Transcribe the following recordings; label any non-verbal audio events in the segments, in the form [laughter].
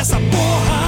nessa porra.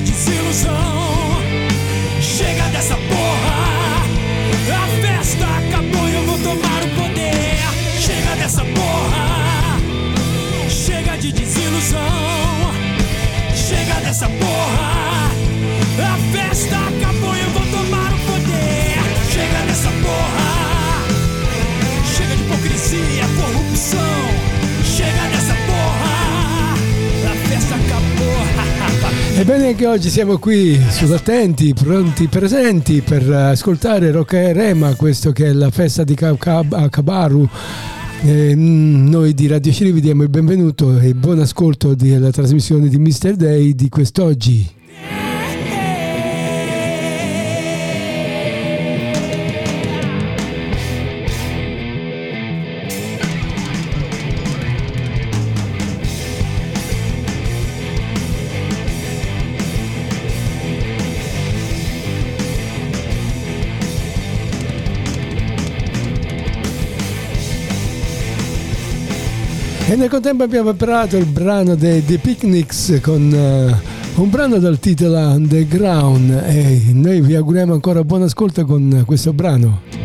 desilusão. Chega dessa porra, a festa acabou e eu vou tomar o poder. Chega dessa porra, chega de desilusão. Chega dessa porra. Anche oggi siamo qui sull'attenti, pronti, presenti per ascoltare Rock e Rema, questo che è la festa di Kabaru. Eh, noi di Radio Ciri vi diamo il benvenuto e buon ascolto della trasmissione di Mr. Day di quest'oggi. E nel contempo abbiamo preparato il brano dei The Picnics con uh, un brano dal titolo Underground e noi vi auguriamo ancora buon ascolto con questo brano.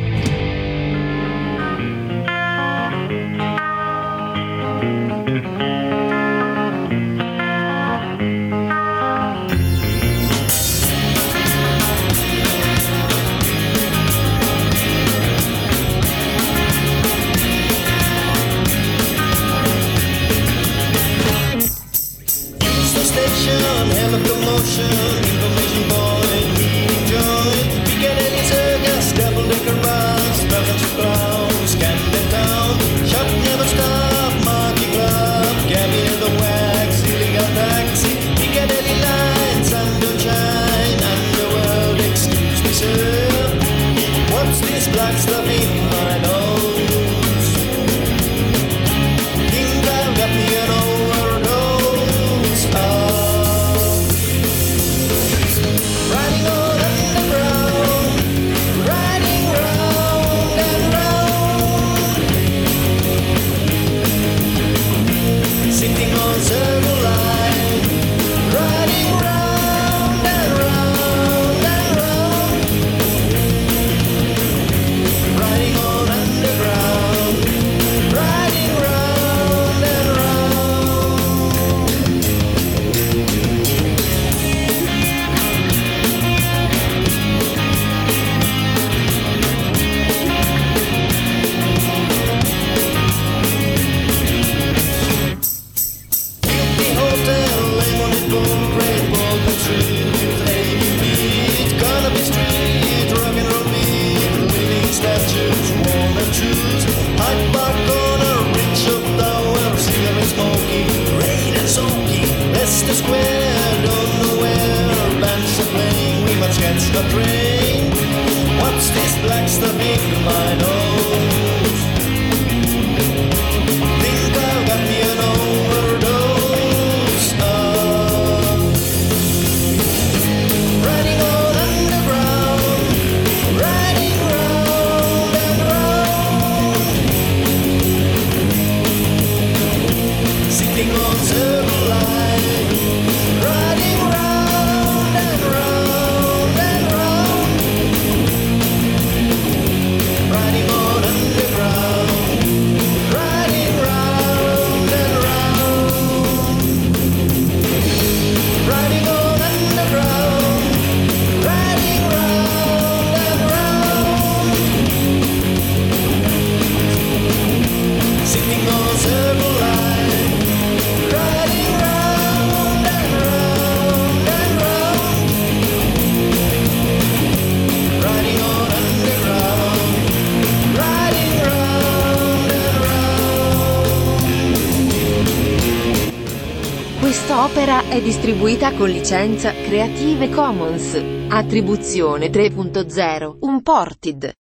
È distribuita con licenza Creative Commons. Attribuzione 3.0 Unported.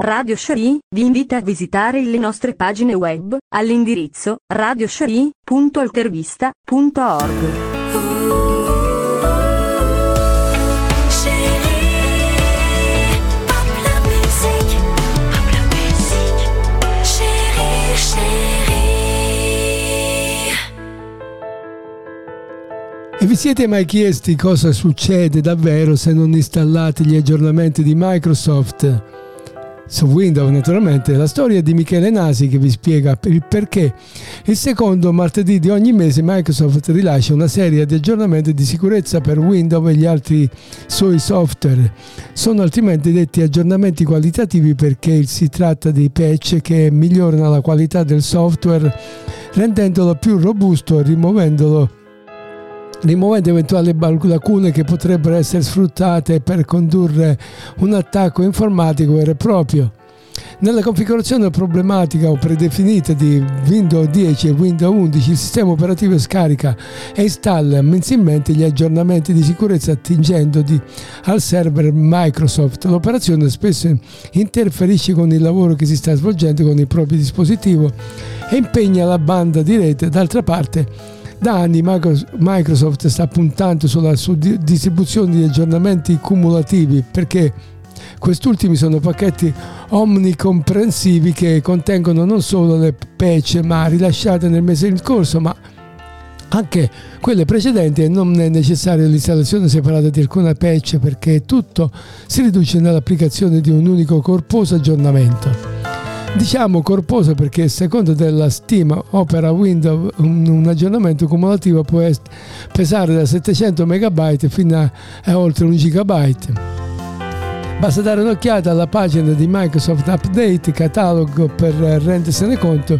Radio Shari vi invita a visitare le nostre pagine web all'indirizzo radioshari.altervista.org. E vi siete mai chiesti cosa succede davvero se non installate gli aggiornamenti di Microsoft? Su Windows naturalmente, la storia di Michele Nasi che vi spiega il perché. Il secondo martedì di ogni mese Microsoft rilascia una serie di aggiornamenti di sicurezza per Windows e gli altri suoi software. Sono altrimenti detti aggiornamenti qualitativi perché si tratta di patch che migliorano la qualità del software rendendolo più robusto e rimuovendolo rimuovendo eventuali lacune che potrebbero essere sfruttate per condurre un attacco informatico vero e proprio. Nella configurazione problematica o predefinita di Windows 10 e Windows 11 il sistema operativo scarica e installa mensilmente gli aggiornamenti di sicurezza attingendo di, al server Microsoft. L'operazione spesso interferisce con il lavoro che si sta svolgendo con il proprio dispositivo e impegna la banda di rete. D'altra parte da anni Microsoft sta puntando sulla distribuzione di aggiornamenti cumulativi perché quest'ultimi sono pacchetti omnicomprensivi che contengono non solo le patch ma rilasciate nel mese in corso ma anche quelle precedenti e non è necessaria l'installazione separata di alcuna patch perché tutto si riduce nell'applicazione di un unico corposo aggiornamento. Diciamo corposo perché secondo della stima Opera Windows un, aggiornamento cumulativo può pesare da 700 MB fino a, a oltre 1 GB. Basta dare un'occhiata alla pagina di Microsoft Update catalogo per rendersene conto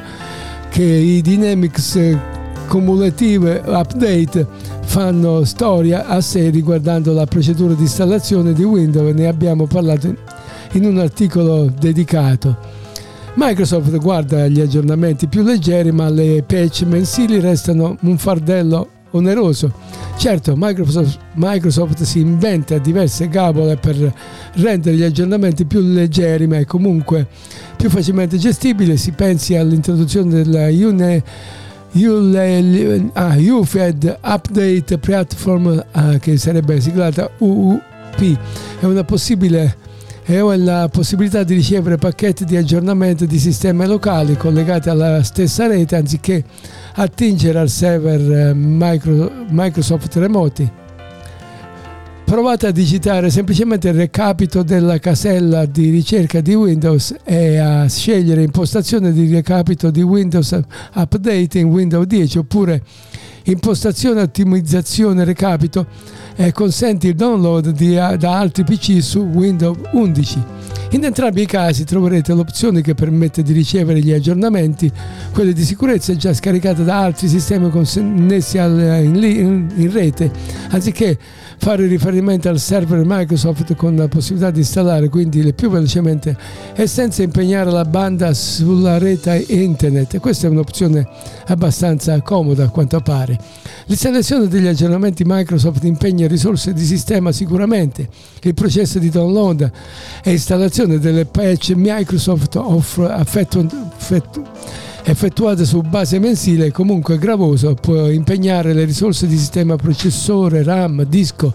che i Dynamics cumulative update fanno storia a sé riguardando la procedura di installazione di Windows, ne abbiamo parlato in un articolo dedicato. Microsoft guarda gli aggiornamenti più leggeri, ma le patch mensili restano un fardello oneroso. Certo, Microsoft, Microsoft, si inventa diverse gabole per rendere gli aggiornamenti più leggeri, ma comunque più facilmente gestibili. Si pensi all'introduzione della UNE ah, UFED Update Platform ah, che sarebbe siglata UUP è una possibile è la possibilità di ricevere pacchetti di aggiornamento di sistemi locali collegati alla stessa rete anziché attingere al server eh, Microsoft remoti. Provate a digitare semplicemente il recapito della casella di ricerca di Windows e a scegliere impostazione di recapito di Windows Update in Windows 10 oppure impostazione ottimizzazione recapito e consente il download di, da altri PC su Windows 11. In entrambi i casi troverete l'opzione che permette di ricevere gli aggiornamenti, quelle di sicurezza già scaricate da altri sistemi connessi in, in rete, anziché fare riferimento al server Microsoft con la possibilità di installare quindi le più velocemente e senza impegnare la banda sulla rete internet. Questa è un'opzione abbastanza comoda a quanto pare. L'installazione degli aggiornamenti Microsoft impegna risorse di sistema sicuramente. Il processo di download e installazione delle patch Microsoft effettuate su base mensile comunque gravoso, può impegnare le risorse di sistema processore, RAM, disco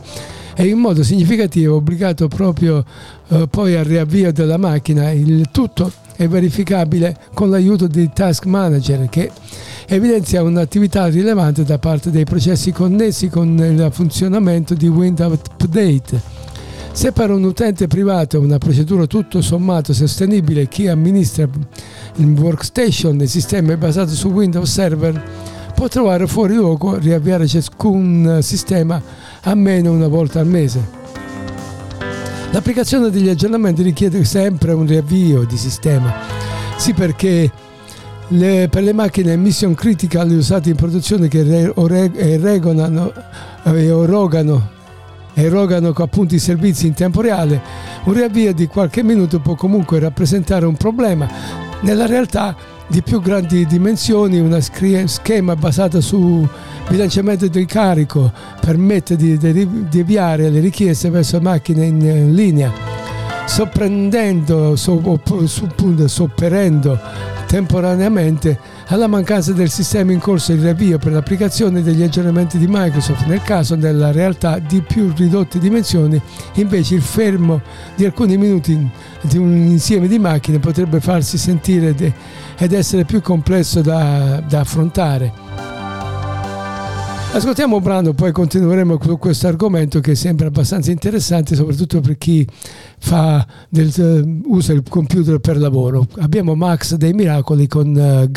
e in modo significativo obbligato proprio eh, poi al riavvio della macchina. Il tutto è verificabile con l'aiuto di Task Manager che evidenzia un'attività rilevante da parte dei processi connessi con il funzionamento di Windows Update se per un utente privato è una procedura tutto sommato sostenibile, chi amministra il workstation e sistemi basati su Windows Server può trovare fuori luogo riavviare ciascun sistema almeno una volta al mese. L'applicazione degli aggiornamenti richiede sempre un riavvio di sistema, sì perché le, per le macchine mission critical usate in produzione che regolano e orogano erogano appunto i servizi in tempo reale, un riavvio di qualche minuto può comunque rappresentare un problema. Nella realtà di più grandi dimensioni, uno schema basato su bilanciamento di carico permette di deviare le richieste verso macchine in linea, sorprendendo, sopperendo temporaneamente alla mancanza del sistema in corso di riavvio per l'applicazione degli aggiornamenti di Microsoft. Nel caso della realtà di più ridotte dimensioni, invece il fermo di alcuni minuti di un insieme di macchine potrebbe farsi sentire ed essere più complesso da, da affrontare. Ascoltiamo un brano, poi continueremo su questo argomento che sembra abbastanza interessante, soprattutto per chi del, uh, usa il computer per lavoro. Abbiamo Max dei Miracoli con uh,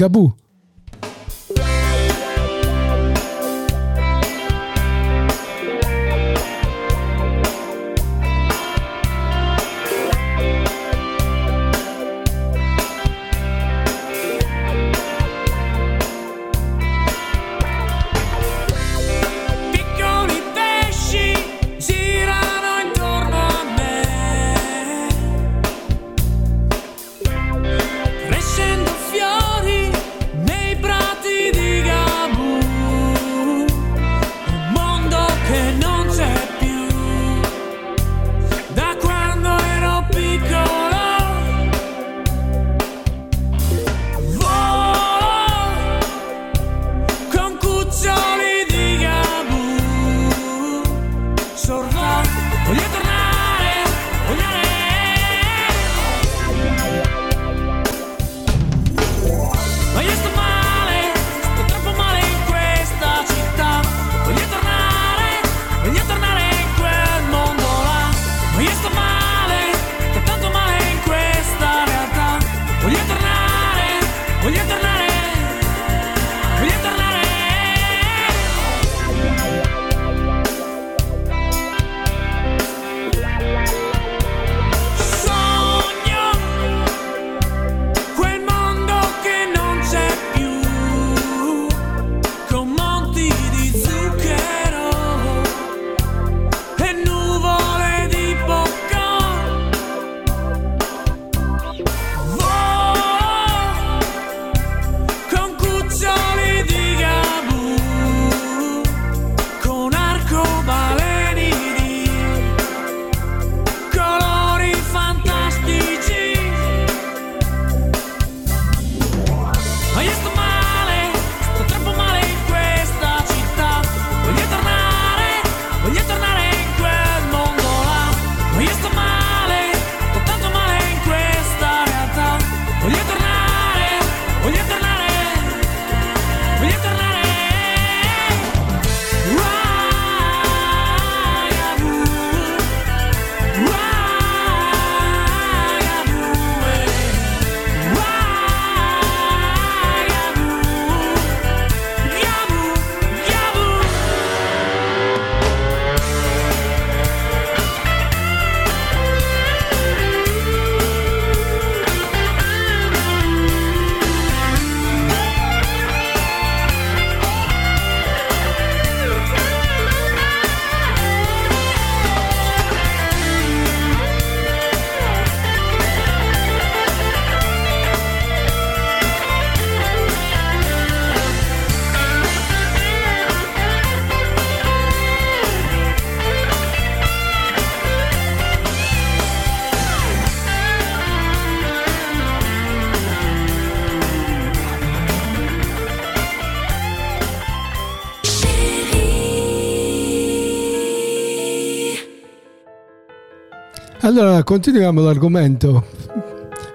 Allora, continuiamo l'argomento,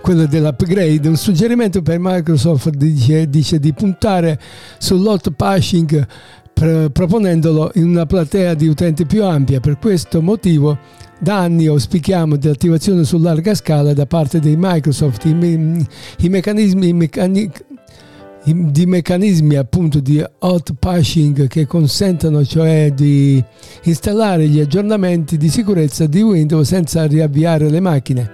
quello dell'upgrade. Un suggerimento per Microsoft dice, dice di puntare sull'hot patching proponendolo in una platea di utenti più ampia. Per questo motivo da anni auspichiamo di attivazione su larga scala da parte di Microsoft i, i meccanismi, i di meccanismi appunto di hot patching che consentono cioè di installare gli aggiornamenti di sicurezza di Windows senza riavviare le macchine.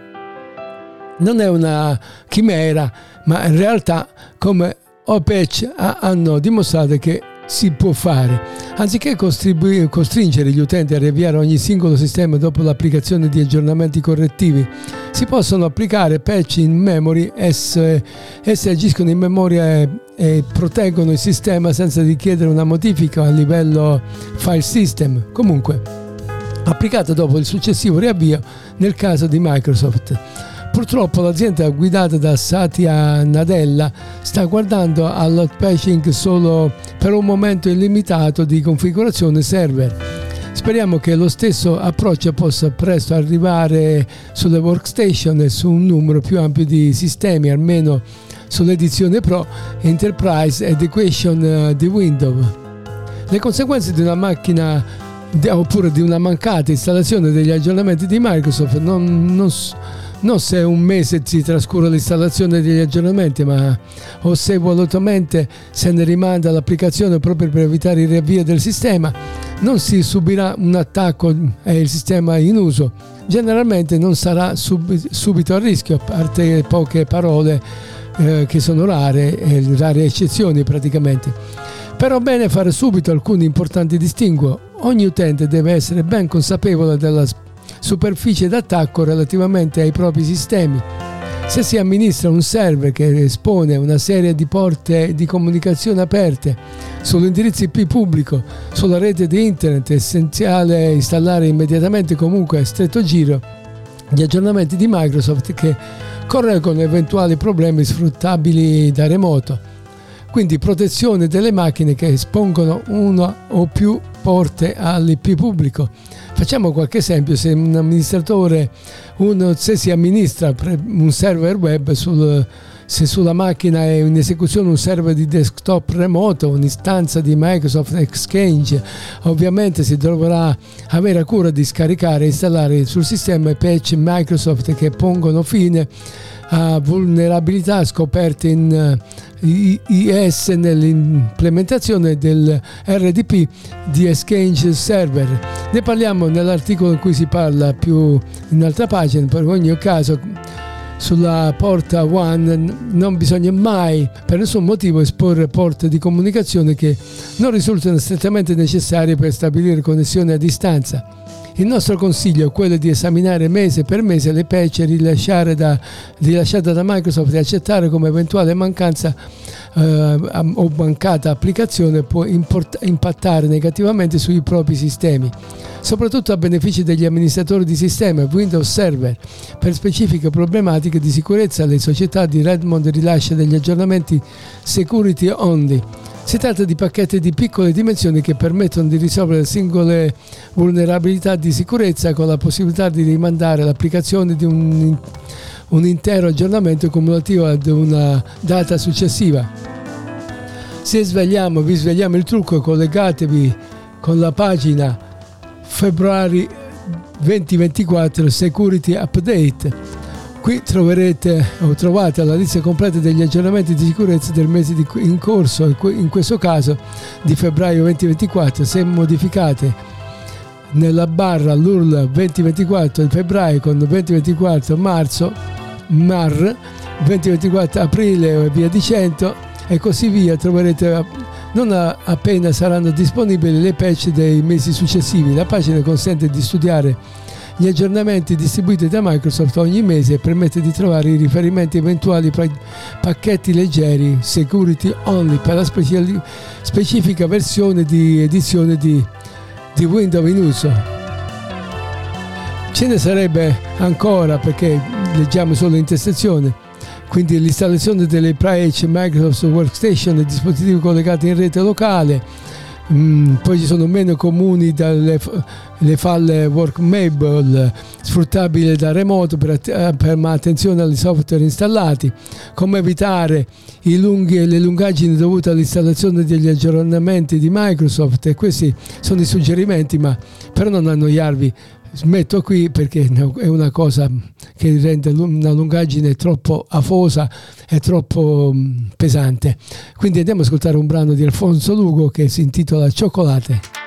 Non è una chimera, ma in realtà come OPEC hanno dimostrato che si può fare. Anziché costringere gli utenti a riavviare ogni singolo sistema dopo l'applicazione di aggiornamenti correttivi, si possono applicare patch in memory, esse, esse agiscono in memoria e, e, proteggono il sistema senza richiedere una modifica a livello file system. Comunque, applicata dopo il successivo riavvio nel caso di Microsoft. Purtroppo l'azienda guidata da Satya Nadella sta guardando al patching solo per un momento illimitato di configurazione server. Speriamo che lo stesso approccio possa presto arrivare sulle workstation e su un numero più ampio di sistemi, almeno sull'edizione Pro Enterprise Education eh, di Windows. Le conseguenze di una macchina oppure di una mancata installazione degli aggiornamenti di Microsoft non, non non se un mese si trascura l'installazione degli aggiornamenti, ma o se volutamente se ne rimanda l'applicazione proprio per evitare il riavvio del sistema, non si subirà un attacco e il sistema in uso. Generalmente non sarà sub, subito a rischio, a parte poche parole eh, che sono rare, e rare eccezioni praticamente. Però bene fare subito alcuni importanti distinguo. Ogni utente deve essere ben consapevole della superficie d'attacco relativamente ai propri sistemi. Se si amministra un server che espone una serie di porte di comunicazione aperte sull'indirizzo IP pubblico, sulla rete di internet, è essenziale installare immediatamente comunque a stretto giro gli aggiornamenti di Microsoft che correggono eventuali problemi sfruttabili da remoto. Quindi protezione delle macchine che espongono una o più porte all'IP pubblico Facciamo qualche esempio, se un amministratore, uno, se si amministra un server web sul, se sulla macchina è in esecuzione un server di desktop remoto, un'istanza di Microsoft Exchange, ovviamente si dovrà avere a cura di scaricare e installare sul sistema i patch Microsoft che pongono fine a vulnerabilità scoperte in IS nell'implementazione del RDP di Exchange Server. Ne parliamo nell'articolo in cui si parla più in altra pagina, per ogni caso sulla porta WAN non bisogna mai per nessun motivo esporre porte di comunicazione che non risultano strettamente necessarie per stabilire connessioni a distanza il nostro consiglio è quello di esaminare mese per mese le patch rilasciate da, rilasciate da Microsoft e accettare come eventuale mancanza eh, o mancata applicazione può import- impattare negativamente sui propri sistemi, soprattutto a beneficio degli amministratori di sistema Windows Server. Per specifiche problematiche di sicurezza le società di Redmond rilasciano degli aggiornamenti security only si tratta di pacchetti di piccole dimensioni che permettono di risolvere singole vulnerabilità di sicurezza con la possibilità di rimandare l'applicazione di un, un intero aggiornamento cumulativo ad una data successiva. Se svegliamo, vi svegliamo il trucco, collegatevi con la pagina febbraio 2024 Security Update Qui troverete o trovate la lista completa degli aggiornamenti di sicurezza del mese di, in corso, in questo caso di febbraio 2024, se modificate nella barra l'URL 2024 di febbraio con 2024 marzo, MAR, 2024 aprile e via dicendo e così via troverete non appena saranno disponibili le patch dei mesi successivi. La pagina consente di studiare gli aggiornamenti distribuiti da Microsoft ogni mese permette di trovare i riferimenti eventuali ai pacchetti leggeri security only per la specifica versione di edizione di, di Windows in uso. Ce ne sarebbe ancora perché leggiamo solo l'intestazione quindi l'installazione delle PriH Microsoft Workstation e dispositivi collegati in rete locale, Mm, poi ci sono meno comuni dalle le falle workmable sfruttabili da remoto per, eh, per attenzione agli software installati, come evitare lunghi, le lungaggini dovute all'installazione degli aggiornamenti di Microsoft. E questi sono i suggerimenti ma per non annoiarvi smetto qui perché è una cosa che rende una lungaggine troppo afosa e troppo mm, pesante. Quindi andiamo ad ascoltare un brano di Alfonso Lugo che si intitola Cioccolate.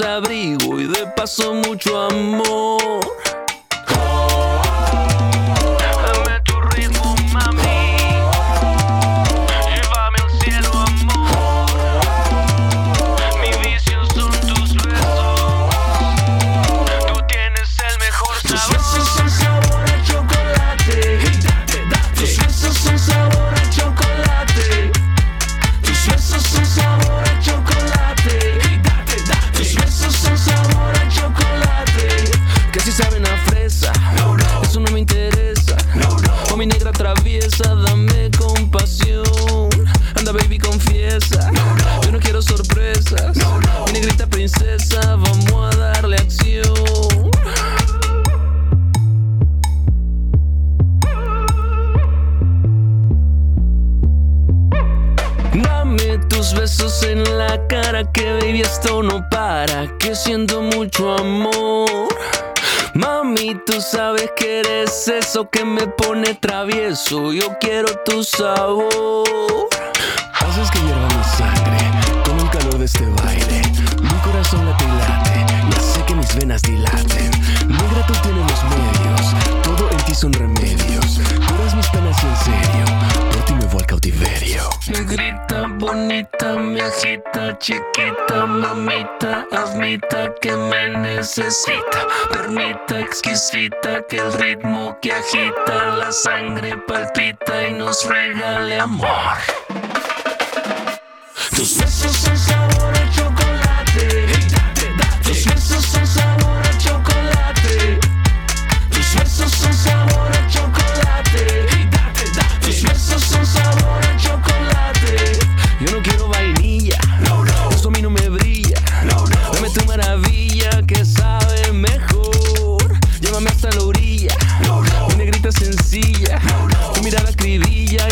abrigo y de paso mucho amor. Yo no quiero sorpresas. Mi negrita princesa, vamos a darle acción. Dame tus besos en la cara, que baby esto no para, que siento mucho amor. Mami, tú sabes que eres eso que me pone travieso. Yo quiero tu sabor besos que hiervan mi sangre, con el calor de este baile. Mi corazón late y late, ya sé que mis venas dilaten. Negra tú tienes los medios, todo en ti son remedios. Curas mis penas y en serio, por ti me voy al cautiverio. Negrita, bonita, mi ajita, chiquita, mamita, admita que me necesita. Permita, exquisita, que el ritmo que agita la sangre palpita y nos regale amor. Tus besos son sabor a chocolate. Tus besos son sabor a chocolate. Tus besos son sabor a chocolate. Tus besos son sabor a chocolate. Yo no quiero vainilla. No, no. Eso a mí no me brilla. No, no. Dame tu maravilla que sabe mejor. Llévame hasta la sencilla. Tu mirada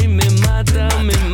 y me mata, me mata,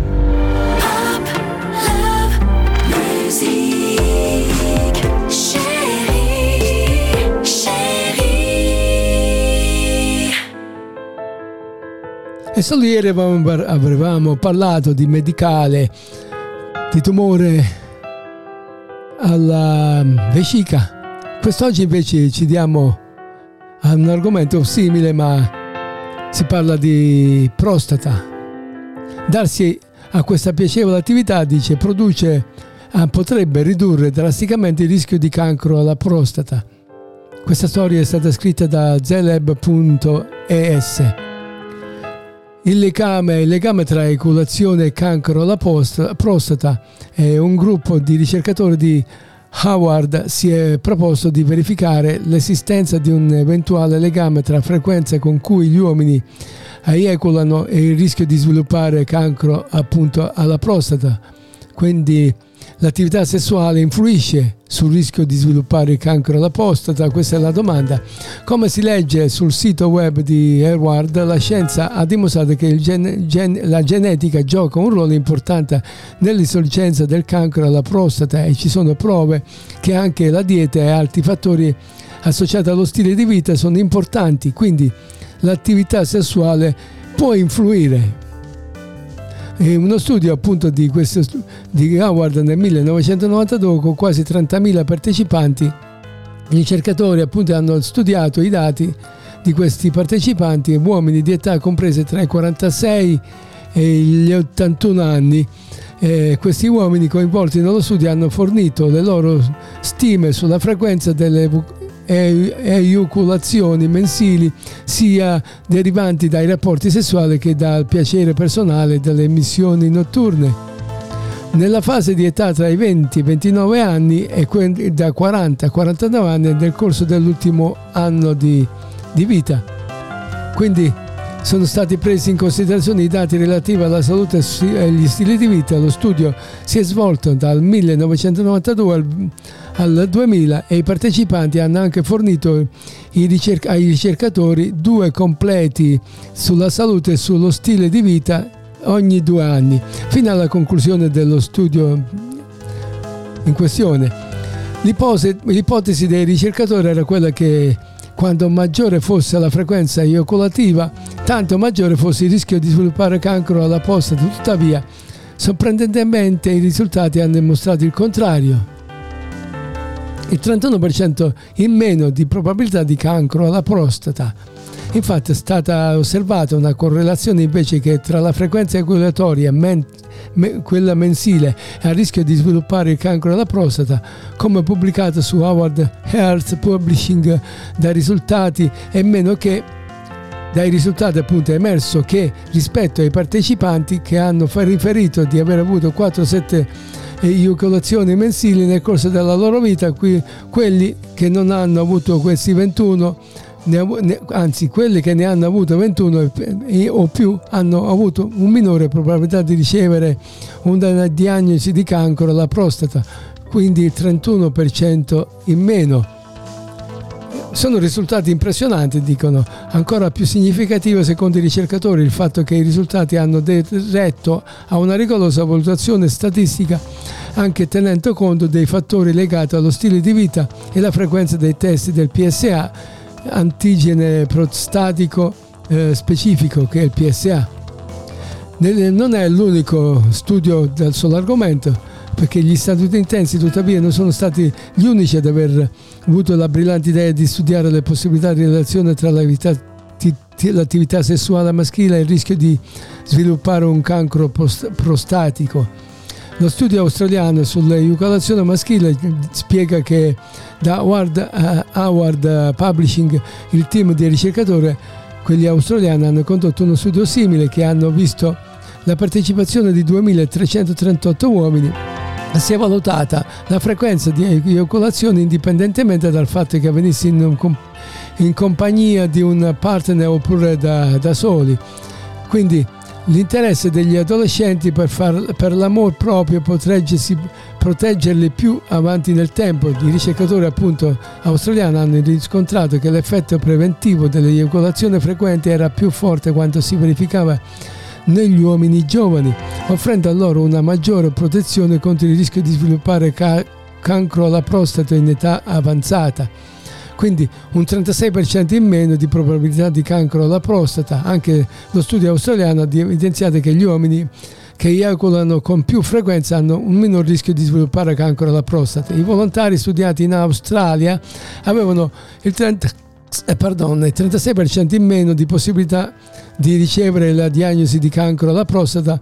E solo ieri avevamo parlato di medicale, di tumore alla vescica. Quest'oggi invece ci diamo a un argomento simile ma si parla di prostata. Darsi a questa piacevole attività, dice, produce, ah, potrebbe ridurre drasticamente il rischio di cancro alla prostata. Questa storia è stata scritta da zeleb.es. Il legame, il legame, tra eculazione e cancro alla prostata è un gruppo di ricercatori di Howard si è proposto di verificare l'esistenza di un eventuale legame tra frequenza con cui gli uomini ejaculano e il rischio di sviluppare cancro appunto alla prostata. Quindi l'attività sessuale influisce sul rischio di sviluppare il cancro alla prostata? Questa è la domanda. Come si legge sul sito web di Hayward, la scienza ha dimostrato che gen- gen- la genetica gioca un ruolo importante nell'insorgenza del cancro alla prostata e ci sono prove che anche la dieta e altri fattori associati allo stile di vita sono importanti, quindi l'attività sessuale può influire uno studio appunto di, questo, di Howard nel 1992 con quasi 30.000 partecipanti, gli ricercatori appunto hanno studiato i dati di questi partecipanti, uomini di età comprese tra i 46 e gli 81 anni. Eh, questi uomini coinvolti nello studio hanno fornito le loro stime sulla frequenza delle eiaculazioni mensili sia derivanti dai rapporti sessuali che dal piacere personale delle emissioni notturne. Nella fase di età tra i 20 e i 29 anni e da 40 a 49 anni nel corso dell'ultimo anno di, di vita. Quindi sono stati presi in considerazione i dati relativi alla salute e agli stili di vita. Lo studio si è svolto dal 1992 al, al 2000 e i partecipanti hanno anche fornito ai ricercatori due completi sulla salute e sullo stile di vita ogni due anni, fino alla conclusione dello studio in questione. L'ipotesi, dei ricercatori era quella che quanto maggiore fosse la frequenza eiaculativa, tanto maggiore fosse il rischio di sviluppare cancro alla prostata. Tuttavia, sorprendentemente i risultati hanno dimostrato il contrario. Il 31% in meno di probabilità di cancro alla prostata. Infatti è stata osservata una correlazione invece che tra la frequenza ejaculatoria quella mensile è a rischio di sviluppare il cancro alla prostata, come pubblicato su Howard Health Publishing dai risultati e meno che dai risultati appunto è emerso che rispetto ai partecipanti che hanno riferito di aver avuto 4-7 eiaculazioni mensili nel corso della loro vita, qui, quelli che non hanno avuto questi 21 anzi quelli che ne hanno avuto 21 o più hanno avuto un minore probabilità di ricevere una diagnosi di cancro alla prostata, quindi il 31% in meno. Sono risultati impressionanti, dicono. Ancora più significativo secondo i ricercatori il fatto che i risultati hanno diretto a una rigorosa valutazione statistica anche tenendo conto dei fattori legati allo stile di vita e la frequenza dei test del PSA antigene prostatico eh, specifico che è il PSA. Non è l'unico studio sull'argomento perché gli statunitensi tuttavia non sono stati gli unici ad aver avuto la brillante idea di studiare le possibilità di relazione tra l'attività sessuale maschile e il rischio di sviluppare un cancro prostatico. Lo studio australiano sull'eucalazione maschile spiega che da Howard, uh, Howard Publishing il team di ricercatori, quelli australiani, hanno condotto uno studio simile che hanno visto la partecipazione di 2338 uomini si è valutata la frequenza di eiaculazione indipendentemente dal fatto che avvenisse in, in compagnia di un partner oppure da, da soli. Quindi L'interesse degli adolescenti per, far, per l'amor proprio proteggerli più avanti nel tempo. I ricercatori appunto australiani hanno riscontrato che l'effetto preventivo dell'eiaculazione frequente era più forte quando si verificava negli uomini giovani, offrendo loro una maggiore protezione contro il rischio di sviluppare ca- cancro alla prostata in età avanzata quindi un 36% in meno di probabilità di cancro alla prostata. Anche lo studio australiano ha evidenziato che gli uomini che eiaculano con più frequenza hanno un minor rischio di sviluppare cancro alla prostata. I volontari studiati in Australia avevano il, 30, eh, pardon, il 36% in meno di possibilità di ricevere la diagnosi di cancro alla prostata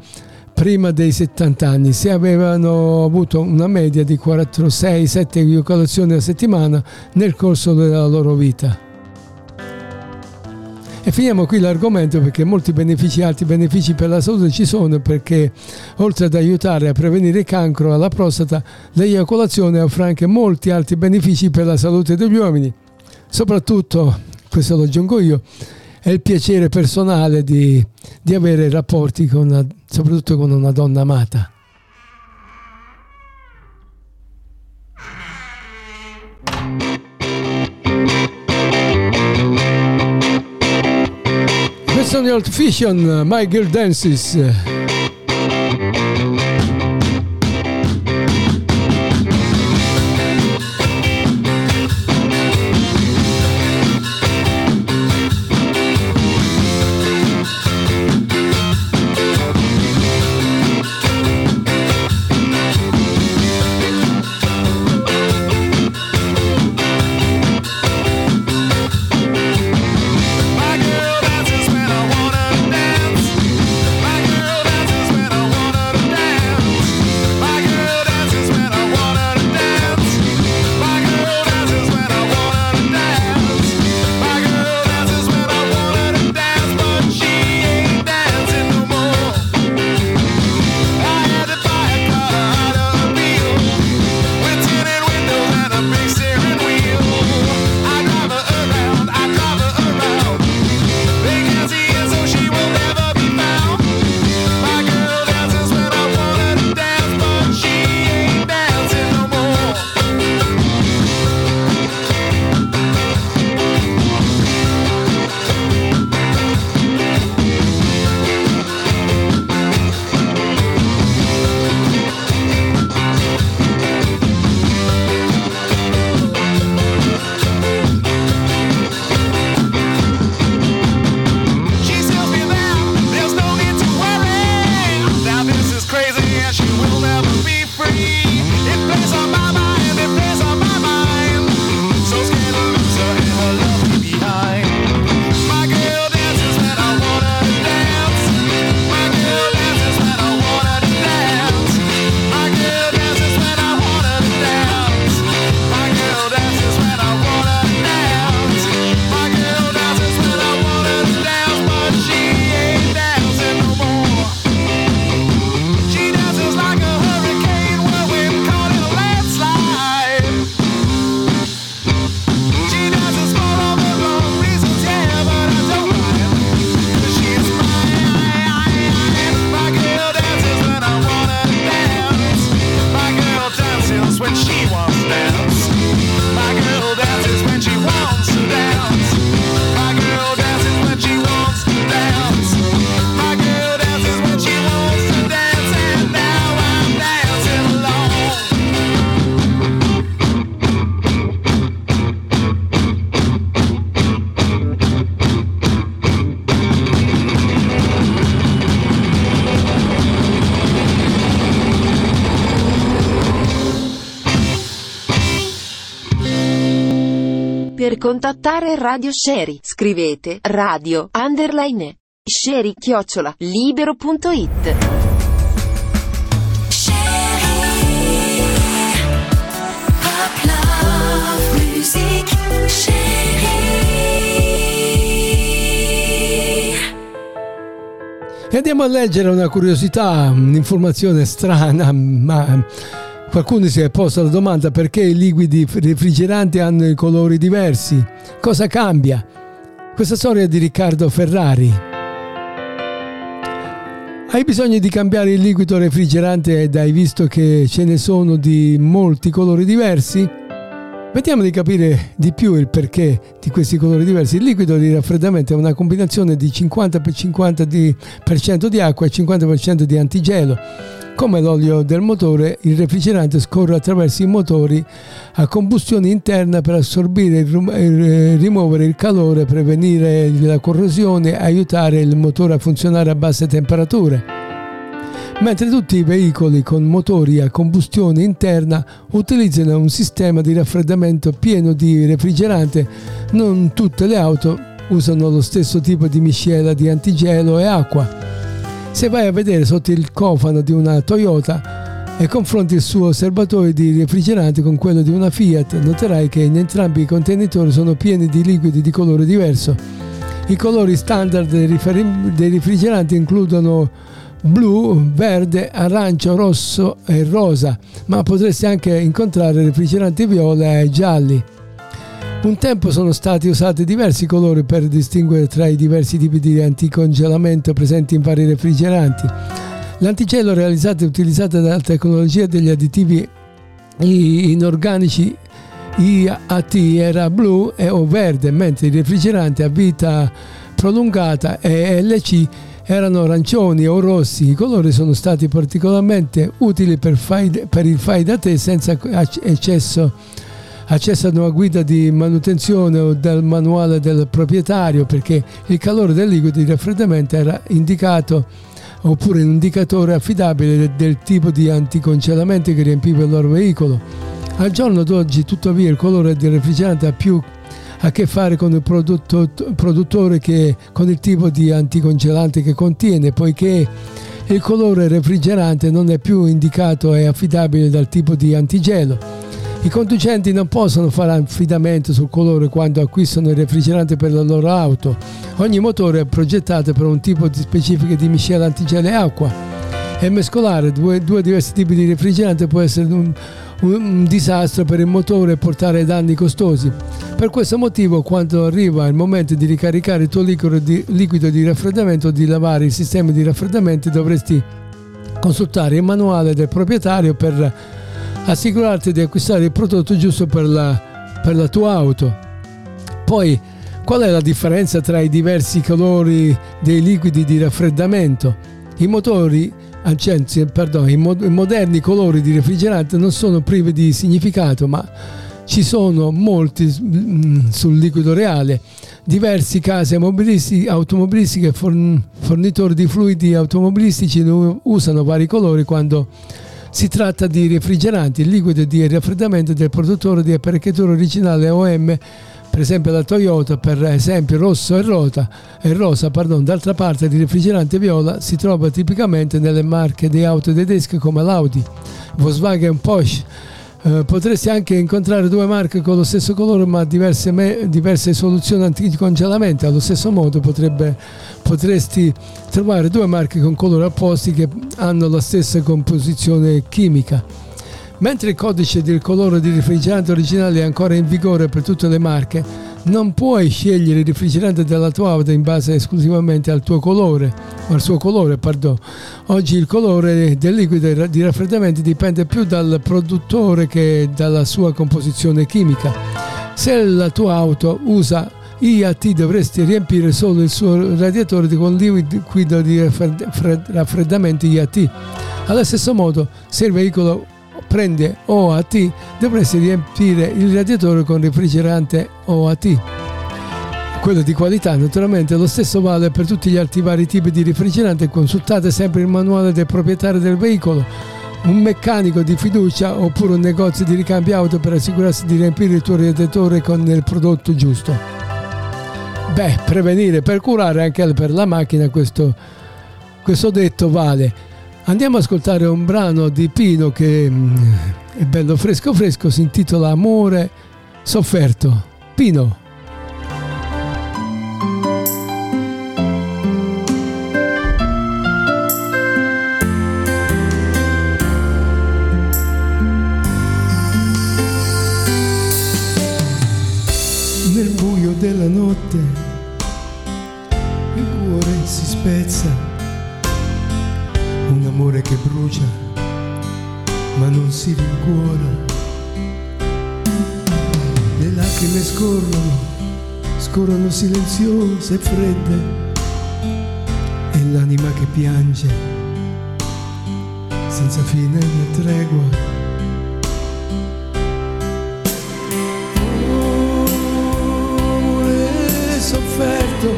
prima dei 70 anni, se avevano avuto una media di 4, 6, 7 eiaculazioni a settimana nel corso della loro vita. E finiamo qui l'argomento perché molti benefici, altri benefici per la salute ci sono perché oltre ad aiutare a prevenire il cancro alla prostata, l'eiaculazione offre anche molti altri benefici per la salute degli uomini soprattutto, questo lo aggiungo io, è il piacere personale di, di avere rapporti con una, soprattutto con una donna amata. Questo è Old Fiction, My Girl Dances. Contattare Radio Sherry, scrivete radio underline sherry chiocciola libero.it. E andiamo a leggere una curiosità, un'informazione strana, ma qualcuno si è posto la domanda perché i liquidi refrigeranti hanno i colori diversi. Cosa cambia? Questa storia è di Riccardo Ferrari. Hai bisogno di cambiare il liquido refrigerante ed hai visto che ce ne sono di molti colori diversi? Vediamo di capire di più il perché di questi colori diversi. Il liquido di raffreddamento è una combinazione di 50 per 50 di, per cento di acqua e 50% di antigelo. Come l'olio del motore, il refrigerante scorre attraverso i motori a combustione interna per assorbire e rim- e rimuovere il calore, prevenire la corrosione e aiutare il motore a funzionare a basse temperature mentre tutti i veicoli con motori a combustione interna utilizzano un sistema di raffreddamento pieno di refrigerante. Non tutte le auto usano lo stesso tipo di miscela di antigelo e acqua. Se vai a vedere sotto il cofano di una Toyota e confronti il suo serbatoio di refrigerante con quello di una Fiat, noterai che in entrambi i contenitori sono pieni di liquidi di colore diverso. I colori standard dei riferi- dei refrigeranti includono blu, verde, arancio, rosso e rosa, ma potresti anche incontrare refrigeranti viola e gialli. Un tempo sono stati usati diversi colori per distinguere tra i diversi tipi di anticongelamento presenti in vari refrigeranti. L'antigelo realizzato e utilizzato dalla tecnologia degli additivi inorganici IAT era blu o verde, mentre il refrigerante a vita prolungata e LC erano arancioni o rossi. I colori sono stati particolarmente utili per, fai, per il fai da te senza eccesso, accesso ad una guida di manutenzione o del manuale del proprietario perché il calore del liquido di raffreddamento era indicato oppure un indicatore affidabile del, del tipo di anticongelamento che riempiva il loro veicolo. Al giorno d'oggi tuttavia il colore del refrigerante ha più a che fare con il produttore che con il tipo di anticongelante che contiene, poiché il colore refrigerante non è più indicato e affidabile dal tipo di antigelo. I conducenti non possono fare affidamento sul colore quando acquistano il refrigerante per la loro auto. Ogni motore è progettato per un tipo di specifiche di miscela antigelo e acqua e mescolare due, due diversi tipi di refrigerante può essere un, un, disastro per il motore e portare danni costosi. Per questo motivo, quando arriva il momento di ricaricare il tuo liquido di, liquido di raffreddamento o di lavare il sistema di raffreddamento, dovresti consultare il manuale del proprietario per assicurarti di acquistare il prodotto giusto per la, per la tua auto. Poi, qual è la differenza tra i diversi colori dei liquidi di raffreddamento? I motori anzi, perdone, i, mod- i moderni colori di refrigerante non sono privi di significato, ma ci sono molti mm, sul liquido reale. Diversi case automobilistiche e forn- fornitori di fluidi automobilistici usano vari colori quando si tratta di refrigeranti. Il liquido di raffreddamento del produttore di apparecchiatura originale OM per esempio la Toyota, per esempio rosso e, rota, e rosa, pardon. d'altra parte il refrigerante viola si trova tipicamente nelle marche di auto tedesche come l'Audi, Volkswagen, Porsche. Eh, potresti anche incontrare due marche con lo stesso colore ma diverse, me- diverse soluzioni anticongelamento. Allo stesso modo potrebbe, potresti trovare due marche con colori opposti che hanno la stessa composizione chimica. Mentre il codice del colore di refrigerante originale è ancora in vigore per tutte le marche, non puoi scegliere il refrigerante della tua auto in base esclusivamente al tuo colore, al suo colore, pardon. Oggi il colore del liquido di raffreddamento dipende più dal produttore che dalla sua composizione chimica. Se la tua auto usa IAT dovresti riempire solo il suo radiatore con liquido di raffreddamento IAT. Allo stesso modo, se il veicolo prende OAT dovresti riempire il radiatore con refrigerante OAT quello di qualità naturalmente lo stesso vale per tutti gli altri vari tipi di refrigerante consultate sempre il manuale del proprietario del veicolo un meccanico di fiducia oppure un negozio di ricambio auto per assicurarsi di riempire il tuo radiatore con il prodotto giusto. Beh prevenire per curare anche per la macchina questo, questo detto vale Andiamo ad ascoltare un brano di Pino che mm, è bello fresco fresco, si intitola Amore sofferto. Pino. Silenziose e fredde e l'anima che piange senza fine né tregua. Sofferto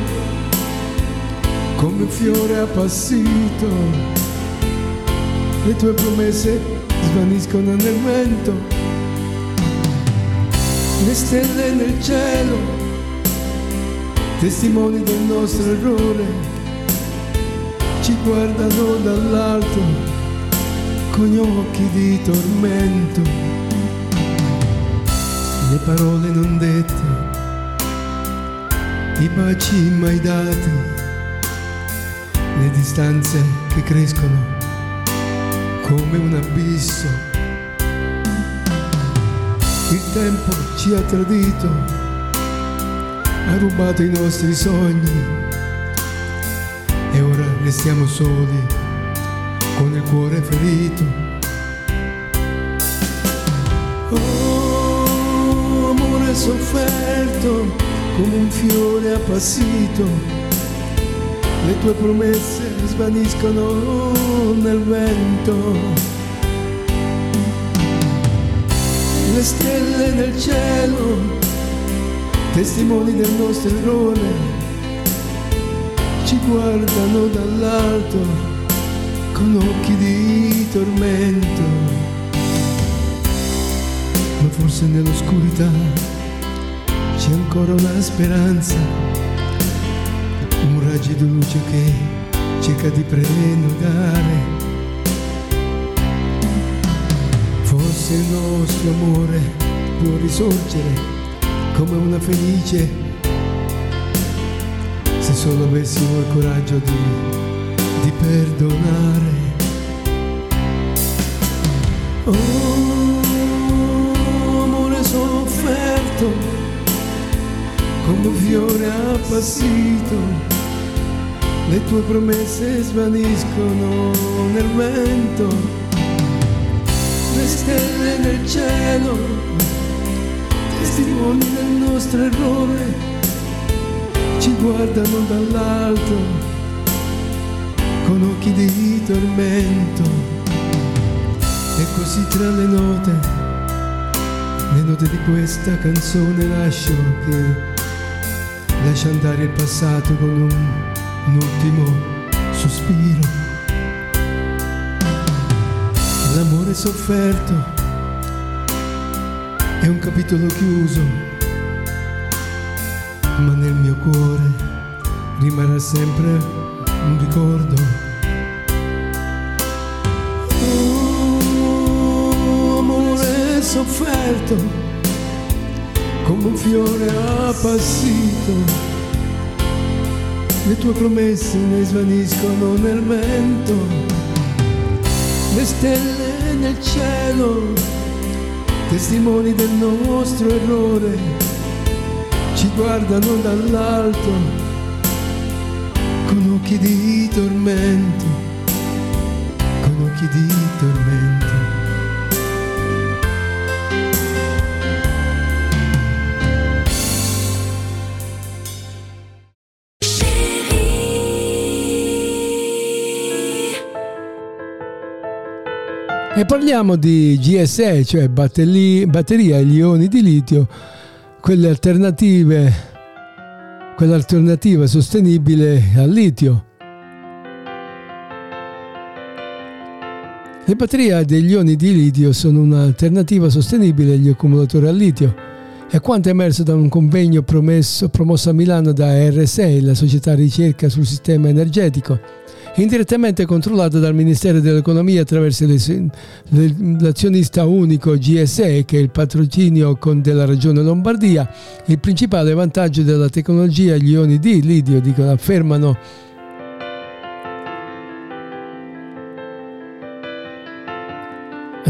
come un fiore appassito le tue promesse svaniscono nel vento, le stelle nel cielo, testimoni del nostro errore, ci guardano dall'alto con occhi di tormento, le parole non dette, i baci mai dati, le distanze che crescono come un abisso. Il tempo ci ha tradito, ha rubato i nostri sogni e ora restiamo soli con il cuore ferito. Oh, amore sofferto come un fiore appassito le tue promesse svaniscono nel vento. Le stelle nel cielo, testimoni del nostro errore, ci guardano dall'alto con occhi di tormento. Ma forse nell'oscurità c'è ancora una speranza, un raggio di luce che cerca di prenotare. Forse il nostro amore può risorgere come una felice se solo avessimo il coraggio di, di perdonare. Oh, amore sofferto, come un fiore appassito, le tue promesse svaniscono nel vento, le stelle nel cielo, testimoni del nostro errore ci guardano dall'alto con occhi di tormento. E così tra le note le note di questa canzone lascio che lascia andare il passato con un, un ultimo sospiro. L'amore sofferto è un capitolo chiuso ma nel mio cuore rimarrà sempre un ricordo. Oh, amore sofferto, come un fiore appassito, le tue promesse ne svaniscono nel vento, le stelle nel cielo, testimoni del nostro errore ci guardano dall'alto con occhi di tormento, con occhi di tormento. E parliamo di GSE, cioè batterie, batteria agli ioni di litio, quelle alternative, quell'alternativa sostenibile al litio. Le batterie degli ioni di litio sono un'alternativa sostenibile agli accumulatori al litio. È quanto emerso da un convegno promesso- promosso a Milano da RSE, la società ricerca sul sistema energetico, indirettamente controllata dal Ministero dell'Economia attraverso l'azionista unico GSE, che è il patrocinio della Regione Lombardia. Il principale vantaggio della tecnologia agli ioni di litio, dicono, affermano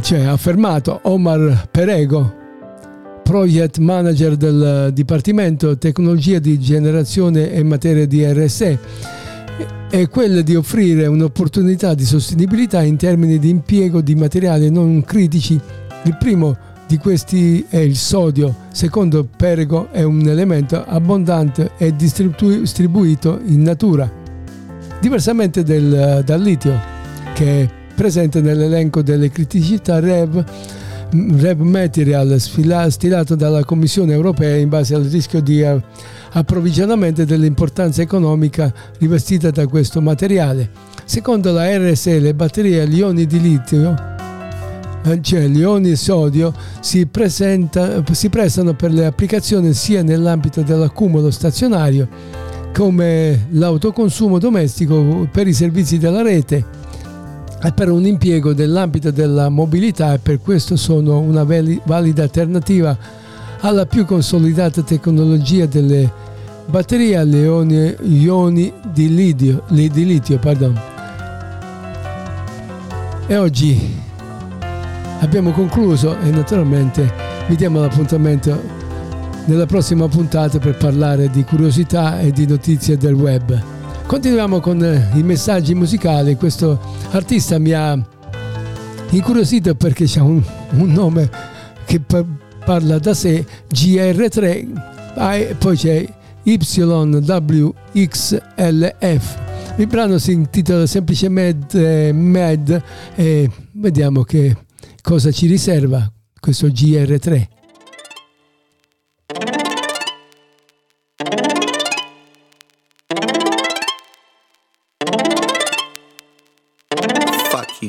cioè affermato Omar Perego, project manager del Dipartimento Tecnologia di Generazione e Materia di RSE, è quella di offrire un'opportunità di sostenibilità in termini di impiego di materiali non critici. Il primo di questi è il sodio, secondo Perego è un elemento abbondante e distribu- distribuito in natura, diversamente del- dal litio, che è presente nell'elenco delle criticità REV, REV Material stilato dalla Commissione europea in base al rischio di eh, approvvigionamento e dell'importanza economica rivestita da questo materiale. Secondo la RSE le batterie agli ioni di litio eh, cioè gli ioni sodio si, presenta- si prestano per le applicazioni sia nell'ambito dell'accumulo stazionario come l'autoconsumo domestico per i servizi della rete e per un impiego nell'ambito della mobilità e per questo sono una vali- valida alternativa alla più consolidata tecnologia delle batterie alle ioni, di, lidio- li- di litio. E oggi abbiamo concluso e naturalmente vi diamo l'appuntamento nella prossima puntata per parlare di curiosità e di notizie del web. Continuiamo con eh, i messaggi musicali. Questo artista mi ha incuriosito perché ha un, un nome che pa- parla da sé, GR3, ah, poi c'è YWXLF. Il brano si intitola semplicemente Mad e vediamo che cosa ci riserva questo GR3.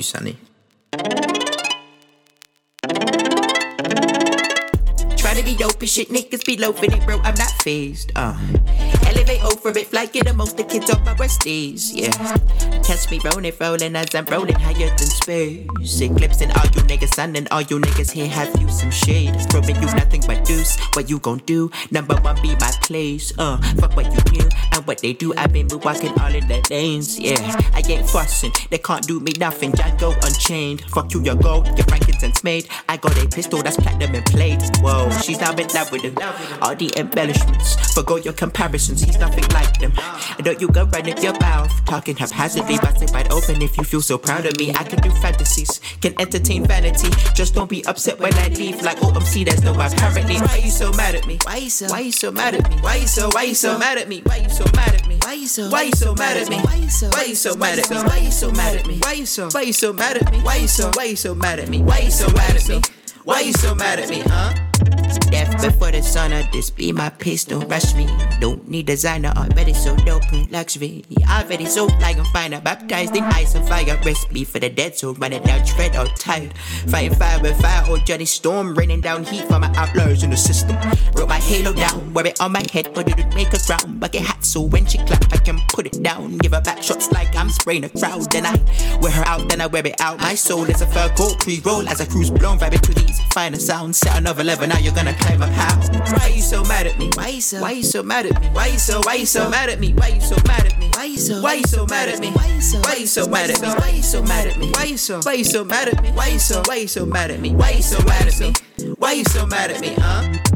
You, Sonny. And shit, niggas be loafing it, bro. I'm not phased. Uh, elevate over it, fly get most the kids off my resties. Yeah, catch me rolling, rolling as I'm rolling higher than space. Eclipsing all you niggas, sun and all you niggas here have you some shade. Throwing you nothing but deuce. What you gon' do? Number one be my place. Uh, fuck what you knew and what they do. I've been walking all in the lanes. Yeah, I ain't fussing. They can't do me nothing. Django unchained. Fuck you, your gold, your frankincense made. I got a pistol that's platinum and played. Whoa, she's now in love with him. All the embellishments, forgo your comparisons. He's nothing like them. And don't you go running your mouth, talking haphazardly, but it wide open if you feel so proud of me. I can do fantasies, can entertain vanity. Just don't be upset when I leave. Like OMC, there's no apparently. Why you so mad at me? Why you so? Why you so mad at me? Why you so? Why you so mad at me? Why you so mad at me? Why you so? Why you so mad at me? Why you so? Why you so mad at me? Why you so mad at me? Why you so? Why you so mad at me? Why you so? Why you so mad at me? Why you so mad at me? Why you so mad at me, huh? Death before the sun, or this be my pace, don't rush me. Don't need designer, already so dope in luxury. Already so like I'm fine, I'm baptized in ice and fire. Recipe for the dead, so running down tread all tired. Fighting fire with fire, or Johnny Storm, raining down heat for my outlaws in the system. Wrote my halo down, wear it on my head, but it make a crown. Bucket hat, so when she clap, I can put it down. Give her back shots like I'm spraying a crowd. Then I wear her out, then I wear it out. My soul is a fur coat, pre roll as I cruise blown, vibing to these finer sounds. Set another level, now you're gonna climb up how? Why you so mad at me? Why you so? Why you so mad at me? Why you so? Why you so mad at me? Why you so mad at me? Why you so? Why you so mad at me? Why you so? Why you so mad at me? Why you so mad at me? Why you so? Why you so mad at me? Why you so? Why you so mad at me? Why you so mad at me? Why you so mad at me? Huh?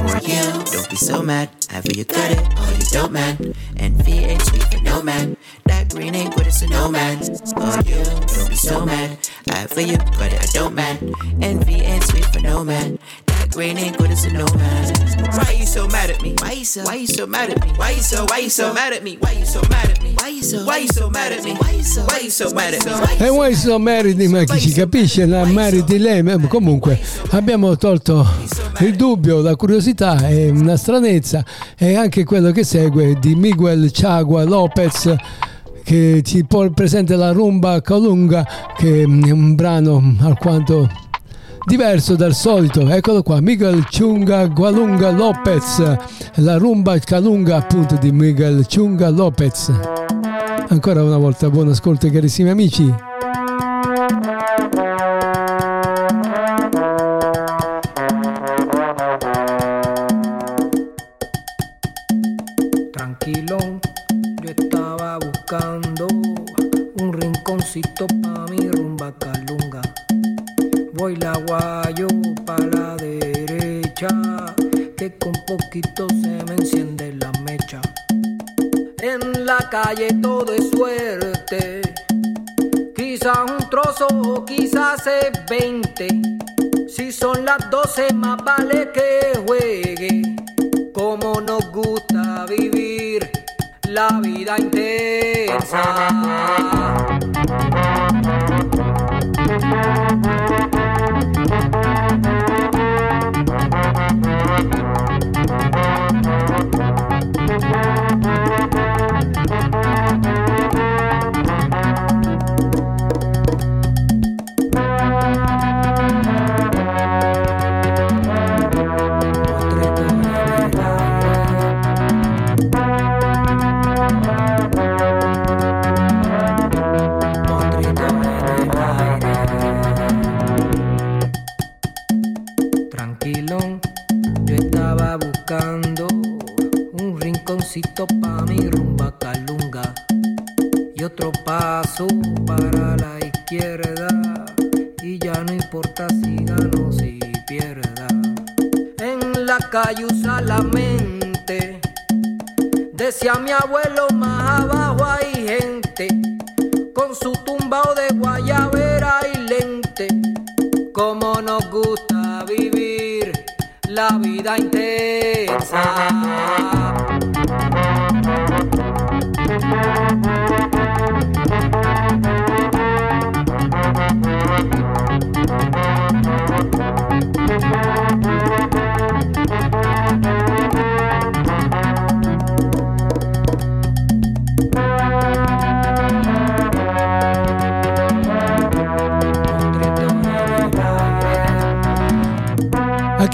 Or you, don't be so mad. Either you got it or you don't, man. Envy ain't sweet for no man. That green ain't good, it's a no man. Or you, don't be so mad. Either you got it or don't, man. Envy ain't sweet for no man. That green ain't good, it's a no man. Why you so mad at me? Why you so? Why you so mad at me? Why you so? Why you so mad at me? Why you so mad at me? Why you so? Why you so mad at me? Why you so? Why you so mad at me? E why so meriti, ma chi ci capisce la meriti lei, ma comunque abbiamo tolto il dubbio, la curiosità e una stranezza e anche quello che segue di Miguel Chagua Lopez che ci presenta la rumba Calunga che è un brano alquanto diverso dal solito eccolo qua Miguel Chunga Gualunga Lopez la rumba Calunga appunto di Miguel Chunga Lopez. Ancora una volta buon ascolto carissimi amici. Tranquilón, yo estaba buscando un rinconcito pa' que con poquito se me enciende la mecha. En la calle todo es suerte, quizás un trozo o quizás es 20. Si son las 12 más vale que juegue como nos gusta vivir la vida intensa.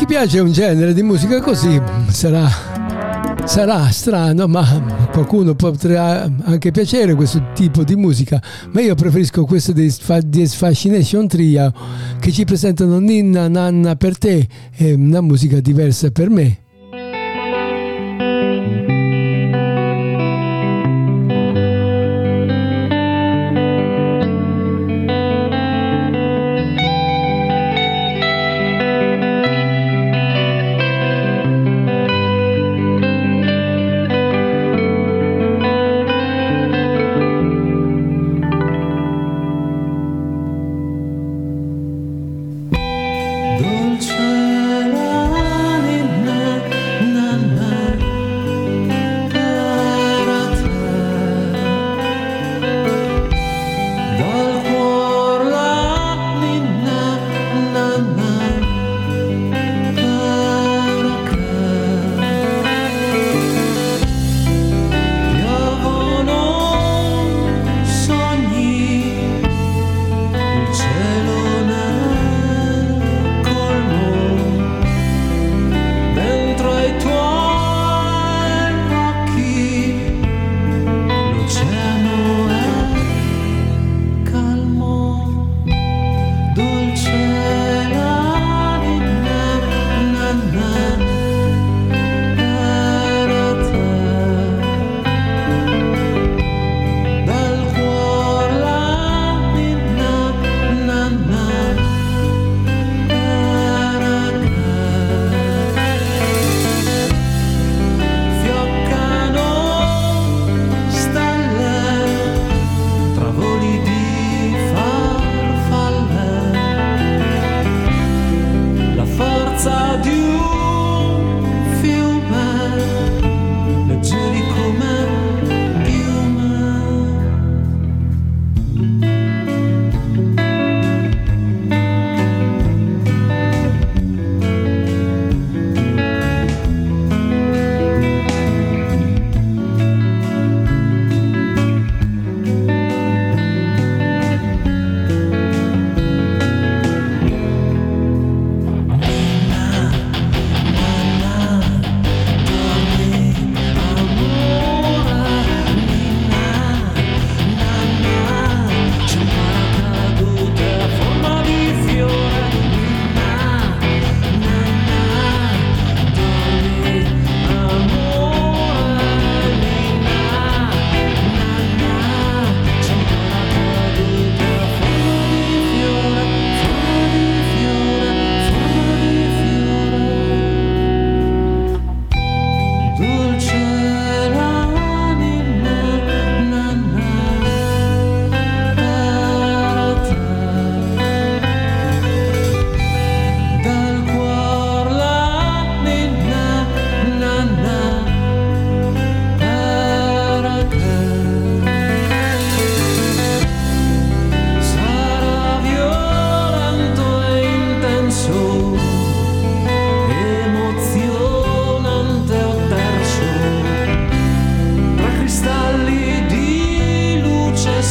Piace un genere di musica così, sarà, sarà strano, ma qualcuno potrà anche piacere questo tipo di musica. Ma io preferisco questo Sfa- di Fascination Trio che ci presentano Ninna Nanna per te, è una musica diversa per me.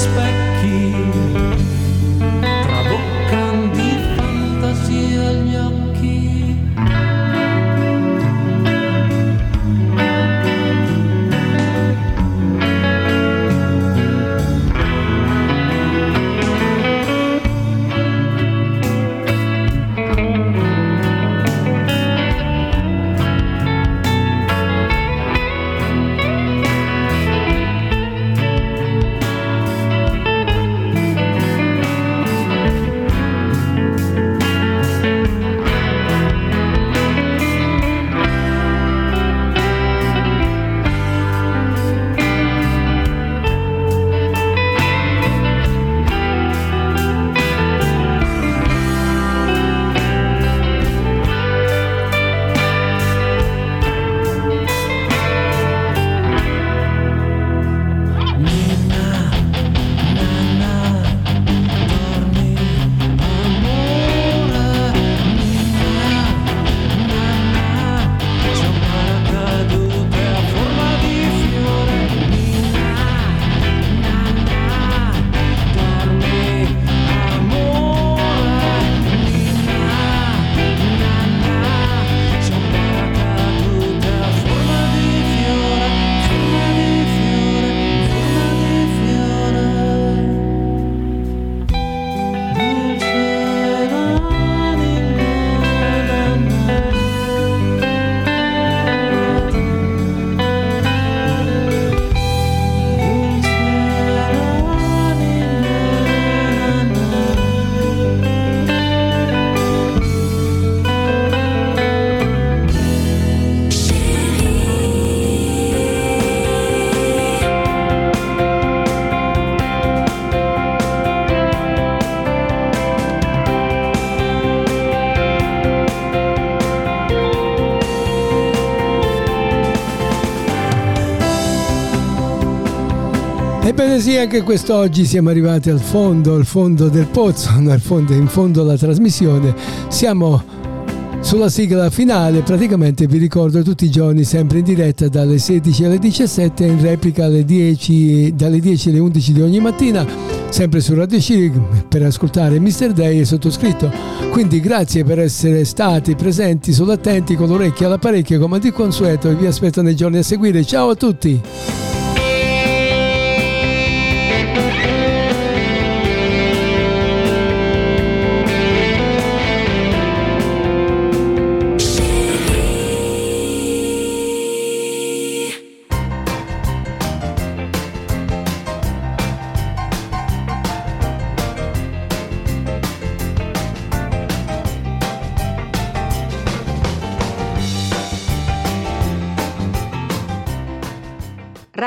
respect key. Ebbene sì, anche quest'oggi siamo arrivati al fondo, al fondo del pozzo, [laughs] al fondo, in fondo alla trasmissione. Siamo sulla sigla finale, praticamente vi ricordo tutti i giorni sempre in diretta dalle 16 alle 17 e in replica alle 10, dalle 10 alle 11 di ogni mattina, sempre su Radio Civic per ascoltare Mr. Day e sottoscritto. Quindi grazie per essere stati presenti, solo attenti con l'orecchio all'apparecchio come di consueto e vi aspetto nei giorni a seguire. Ciao a tutti!